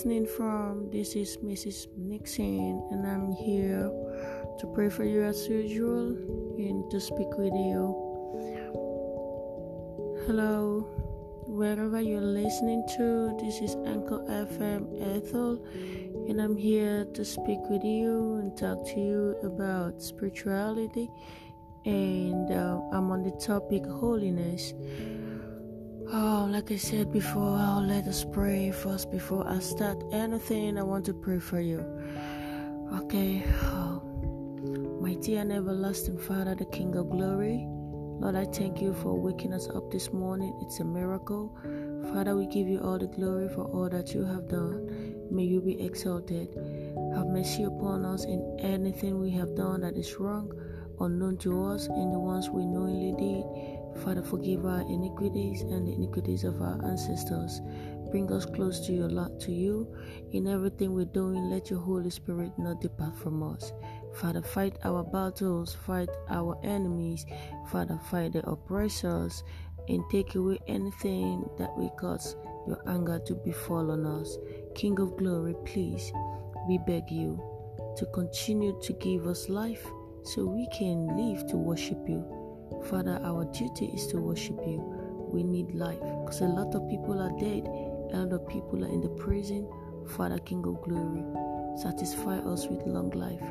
listening from. This is Mrs. Nixon, and I'm here to pray for you as usual and to speak with you. Hello, wherever you're listening to. This is Anchor FM Ethel, and I'm here to speak with you and talk to you about spirituality and uh, I'm on the topic holiness. Oh, like I said before, I'll let us pray first before I start anything. I want to pray for you. Okay, oh, mighty and everlasting Father, the King of glory. Lord, I thank you for waking us up this morning. It's a miracle. Father, we give you all the glory for all that you have done. May you be exalted. Have mercy upon us in anything we have done that is wrong unknown to us and the ones we knowingly did. Father, forgive our iniquities and the iniquities of our ancestors. Bring us close to your Lord, to you. In everything we're doing, let your Holy Spirit not depart from us. Father, fight our battles, fight our enemies. Father, fight the oppressors, and take away anything that will cause your anger to befall on us. King of glory, please, we beg you to continue to give us life so we can live to worship you. Father, our duty is to worship you. We need life because a lot of people are dead, a lot of people are in the prison. Father, King of glory, satisfy us with long life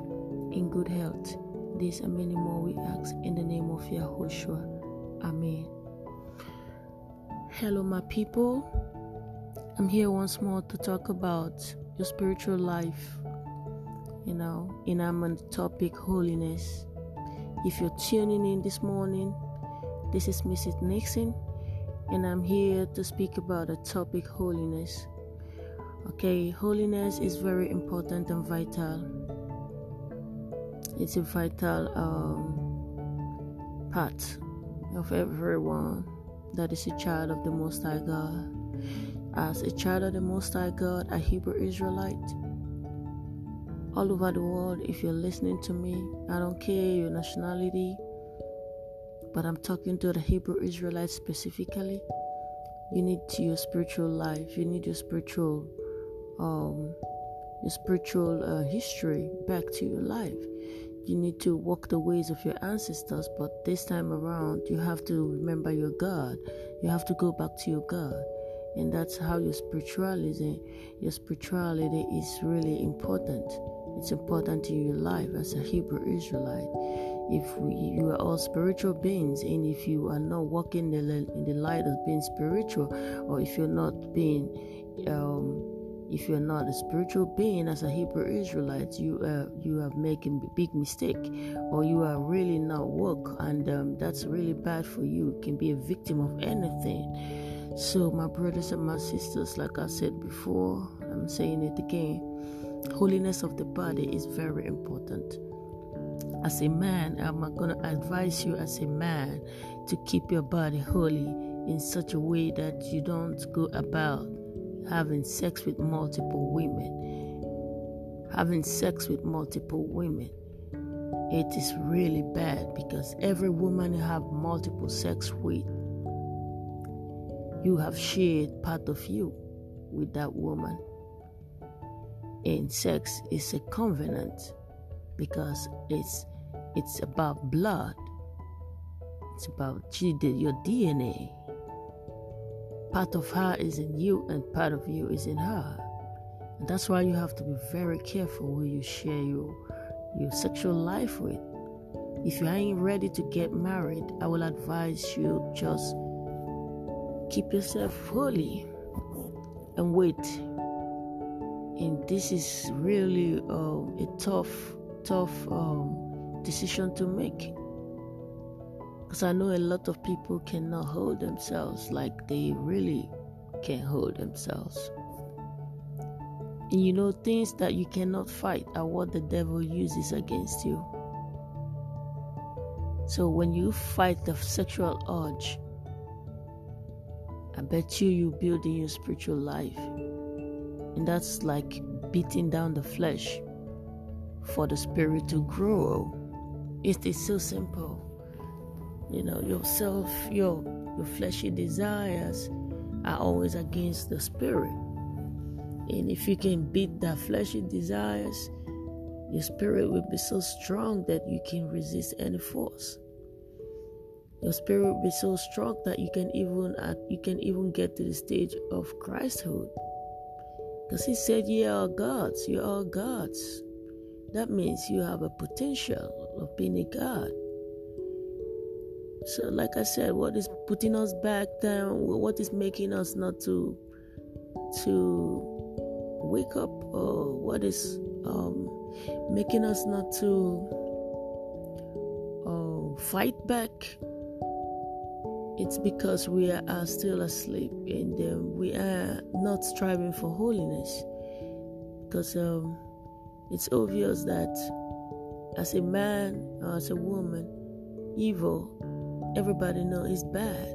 in good health. This and many more we ask in the name of Yahushua. Amen. Hello, my people. I'm here once more to talk about your spiritual life you know, and I'm on the topic holiness. If you're tuning in this morning, this is Mrs. Nixon, and I'm here to speak about the topic holiness. Okay, holiness is very important and vital. It's a vital um, part of everyone that is a child of the Most High God. As a child of the Most High God, a Hebrew Israelite, all over the world. If you're listening to me, I don't care your nationality, but I'm talking to the Hebrew Israelites specifically. You need to your spiritual life. You need your spiritual, um, your spiritual uh, history back to your life. You need to walk the ways of your ancestors, but this time around, you have to remember your God. You have to go back to your God and that's how your spirituality your spirituality is really important it's important in your life as a Hebrew Israelite. If we, you are all spiritual beings, and if you are not walking in the, in the light of being spiritual, or if you're not being, um, if you're not a spiritual being as a Hebrew Israelite, you you have making a big mistake, or you are really not woke, and um, that's really bad for you. You can be a victim of anything. So, my brothers and my sisters, like I said before, I'm saying it again holiness of the body is very important. As a man, I'm going to advise you as a man to keep your body holy in such a way that you don't go about having sex with multiple women. Having sex with multiple women. It is really bad because every woman you have multiple sex with, you have shared part of you with that woman And sex is a covenant because it's it's about blood. It's about your DNA. Part of her is in you, and part of you is in her. And that's why you have to be very careful who you share your your sexual life with. If you ain't ready to get married, I will advise you just keep yourself holy and wait and this is really um, a tough, tough um, decision to make. Because I know a lot of people cannot hold themselves like they really can hold themselves. And you know, things that you cannot fight are what the devil uses against you. So when you fight the sexual urge, I bet you you build in your spiritual life and that's like beating down the flesh for the spirit to grow. It is so simple. You know, yourself, your your fleshy desires are always against the spirit. And if you can beat that fleshy desires, your spirit will be so strong that you can resist any force. Your spirit will be so strong that you can even uh, you can even get to the stage of Christhood. Because he said, "You are gods. You are gods." That means you have a potential of being a god. So, like I said, what is putting us back down? What is making us not to to wake up, or what is um, making us not to uh, fight back? It's because we are still asleep and um, we are not striving for holiness. Because um, it's obvious that as a man or as a woman, evil everybody know is bad.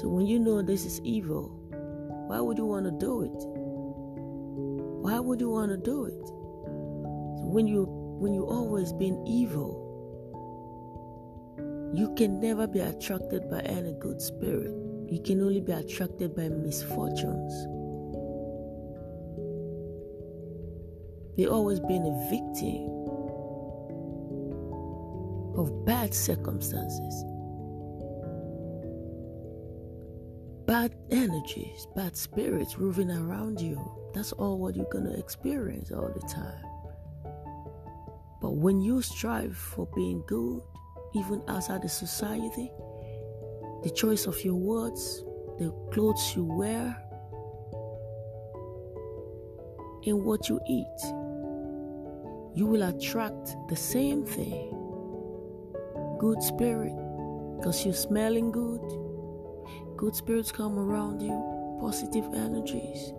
So when you know this is evil, why would you want to do it? Why would you want to do it? So when you when you always been evil, you can never be attracted by any good spirit. You can only be attracted by misfortunes. They always been a victim of bad circumstances, bad energies, bad spirits moving around you. That's all what you're going to experience all the time. But when you strive for being good, even outside the society, the choice of your words, the clothes you wear, and what you eat, you will attract the same thing good spirit because you're smelling good. Good spirits come around you, positive energies.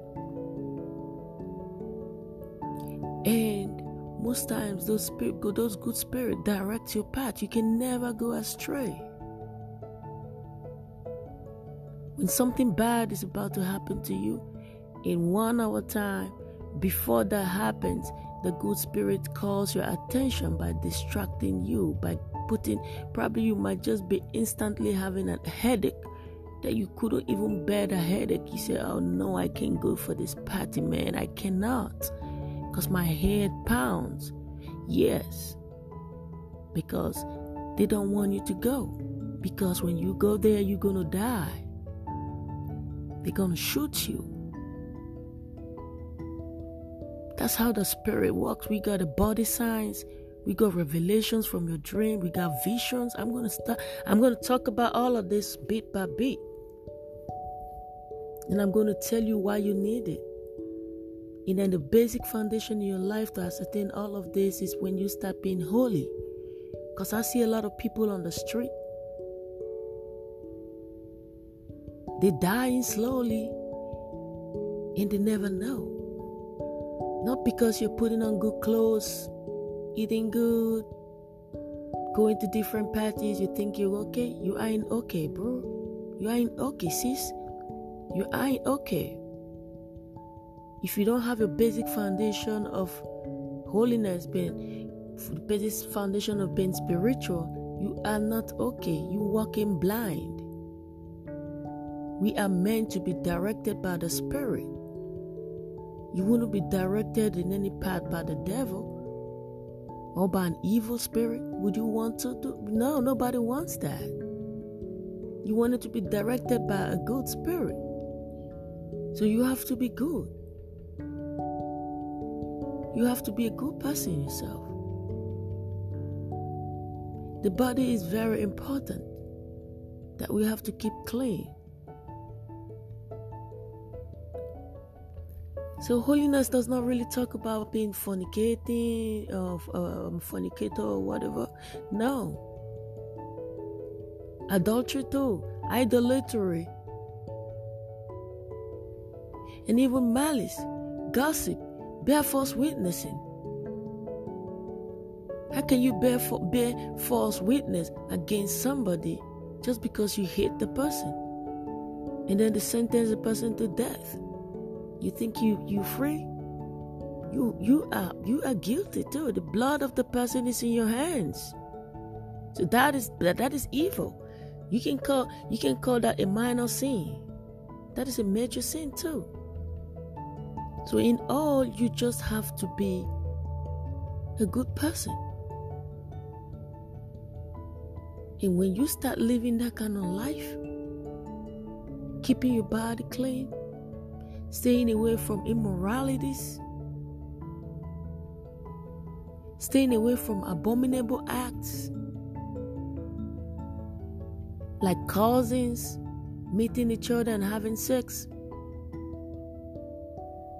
And most times those spirit those good spirit direct your path. You can never go astray. When something bad is about to happen to you, in one hour time, before that happens, the good spirit calls your attention by distracting you, by putting, probably you might just be instantly having a headache that you couldn't even bear the headache. You say, Oh no, I can't go for this party, man. I cannot because my head pounds. Yes, because they don't want you to go. Because when you go there, you're going to die. They're going to shoot you. That's how the spirit works. We got the body signs, we got revelations from your dream, we got visions. I'm gonna start I'm gonna talk about all of this bit by bit. And I'm gonna tell you why you need it. And then the basic foundation in your life to ascertain all of this is when you start being holy. Because I see a lot of people on the street. They dying slowly and they never know. Not because you're putting on good clothes, eating good, going to different parties, you think you're okay. You ain't okay, bro. You ain't okay, sis. You ain't okay. If you don't have a basic foundation of holiness, being the basic foundation of being spiritual, you are not okay. You walking blind. We are meant to be directed by the Spirit. You wouldn't be directed in any path by the devil or by an evil spirit. Would you want to do? No, nobody wants that. You want it to be directed by a good spirit. So you have to be good. You have to be a good person yourself. The body is very important that we have to keep clean. So holiness does not really talk about being fornicating or um, fornicator or whatever. No. Adultery too, idolatry, and even malice, gossip, bear false witnessing. How can you bear, bear false witness against somebody just because you hate the person? And then they sentence the person to death. You think you you free? You you are you are guilty too. The blood of the person is in your hands. So that is that, that is evil. You can call you can call that a minor sin. That is a major sin, too. So, in all, you just have to be a good person. And when you start living that kind of life, keeping your body clean, staying away from immoralities, staying away from abominable acts like cousins meeting each other and having sex,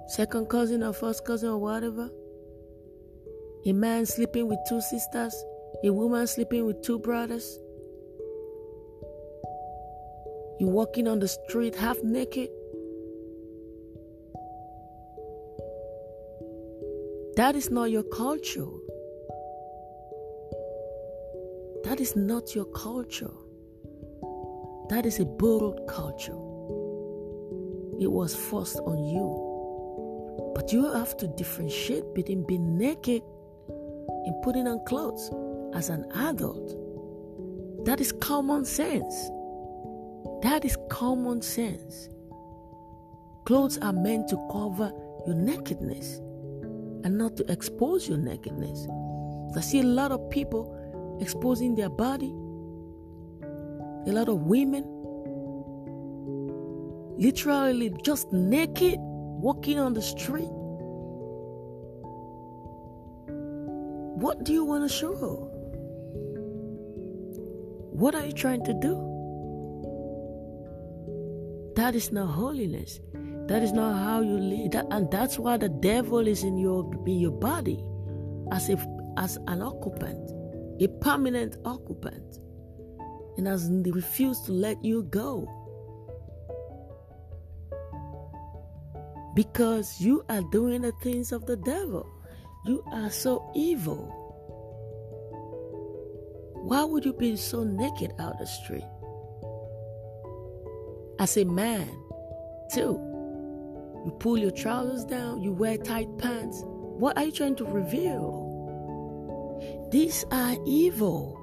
second cousin or first cousin or whatever, a man sleeping with two sisters, a woman sleeping with two brothers. You walking on the street half naked. That is not your culture. That is not your culture. That is a borrowed culture. It was forced on you. But you have to differentiate between being naked and putting on clothes as an adult. That is common sense. That is common sense. Clothes are meant to cover your nakedness and not to expose your nakedness. I see a lot of people exposing their body, a lot of women literally just naked walking on the street. What do you want to show? What are you trying to do? That is not holiness. That is not how you live. That, and that's why the devil is in your in your body as if as an occupant, a permanent occupant, and has refused to let you go. Because you are doing the things of the devil. You are so evil. Why would you be so naked out the street? As a man, too, you pull your trousers down, you wear tight pants. What are you trying to reveal? These are evil.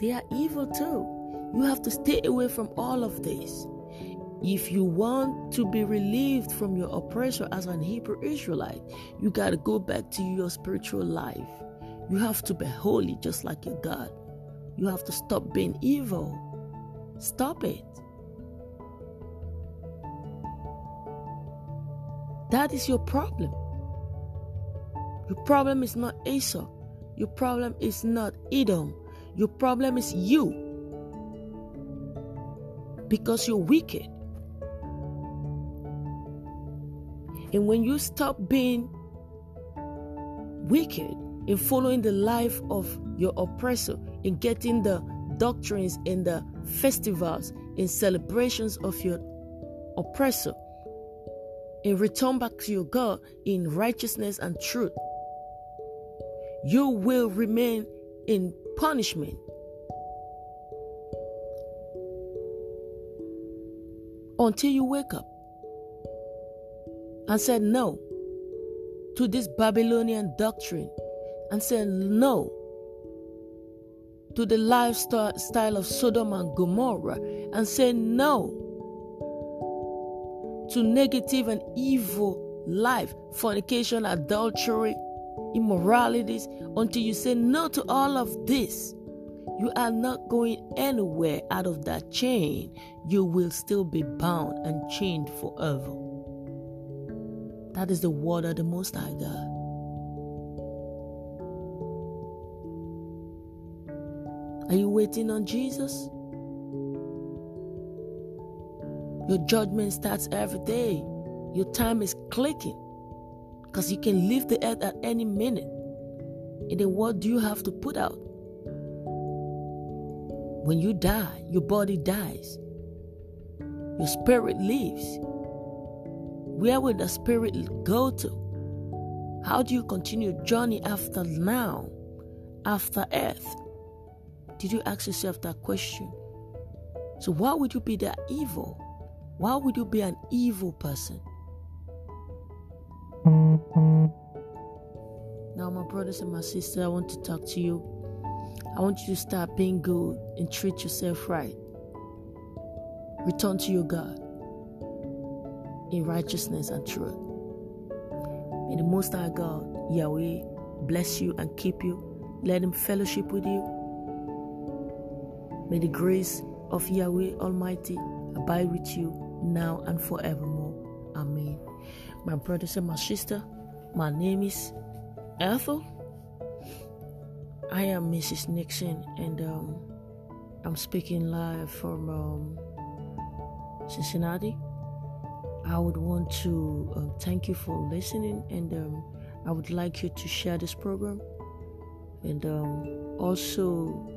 They are evil too. You have to stay away from all of this. If you want to be relieved from your oppressor as an Hebrew Israelite, you got to go back to your spiritual life. You have to be holy just like your God. You have to stop being evil. Stop it. That is your problem. Your problem is not Esau. Your problem is not Edom. Your problem is you. Because you're wicked. And when you stop being wicked in following the life of your oppressor, in getting the doctrines in the festivals, in celebrations of your oppressor, and return back to your God in righteousness and truth, you will remain in punishment. Until you wake up and said no to this Babylonian doctrine and said no to the lifestyle of Sodom and Gomorrah and said no to negative and evil life, fornication, adultery, immoralities, until you say no to all of this, you are not going anywhere out of that chain. You will still be bound and chained forever. That is the word of the Most High God. Are you waiting on Jesus? Your judgment starts every day. Your time is clicking because you can leave the earth at any minute. And then what do you have to put out? When you die, your body dies, your spirit leaves. Where will the spirit go to? How do you continue journey after now, after earth? Did you ask yourself that question? So, why would you be that evil? Why would you be an evil person? Now, my brothers and my sisters, I want to talk to you. I want you to start being good and treat yourself right. Return to your God. In righteousness and truth. May the Most High God, Yahweh, bless you and keep you. Let Him fellowship with you. May the grace of Yahweh Almighty abide with you now and forevermore. Amen. My brothers and my sister, my name is Ethel. I am Mrs. Nixon, and um, I'm speaking live from um, Cincinnati. I would want to uh, thank you for listening, and um, I would like you to share this program. And um, also,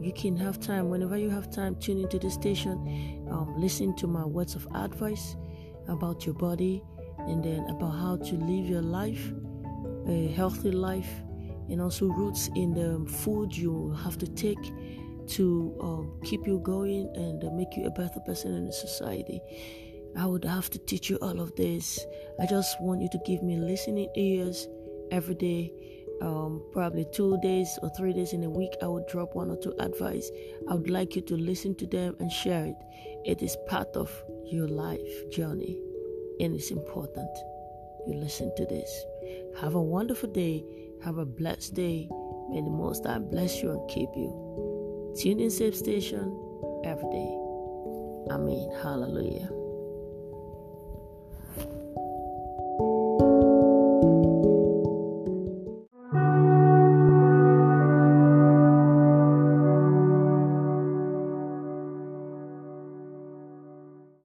you can have time whenever you have time. Tune into the station, um, listen to my words of advice about your body, and then about how to live your life, a healthy life, and also roots in the food you have to take to um, keep you going and uh, make you a better person in society. I would have to teach you all of this. I just want you to give me listening ears every day. Um, probably two days or three days in a week, I would drop one or two advice. I would like you to listen to them and share it. It is part of your life journey, and it's important you listen to this. Have a wonderful day. Have a blessed day. May the Most High bless you and keep you. Tune in Safe Station every day. Amen. Hallelujah.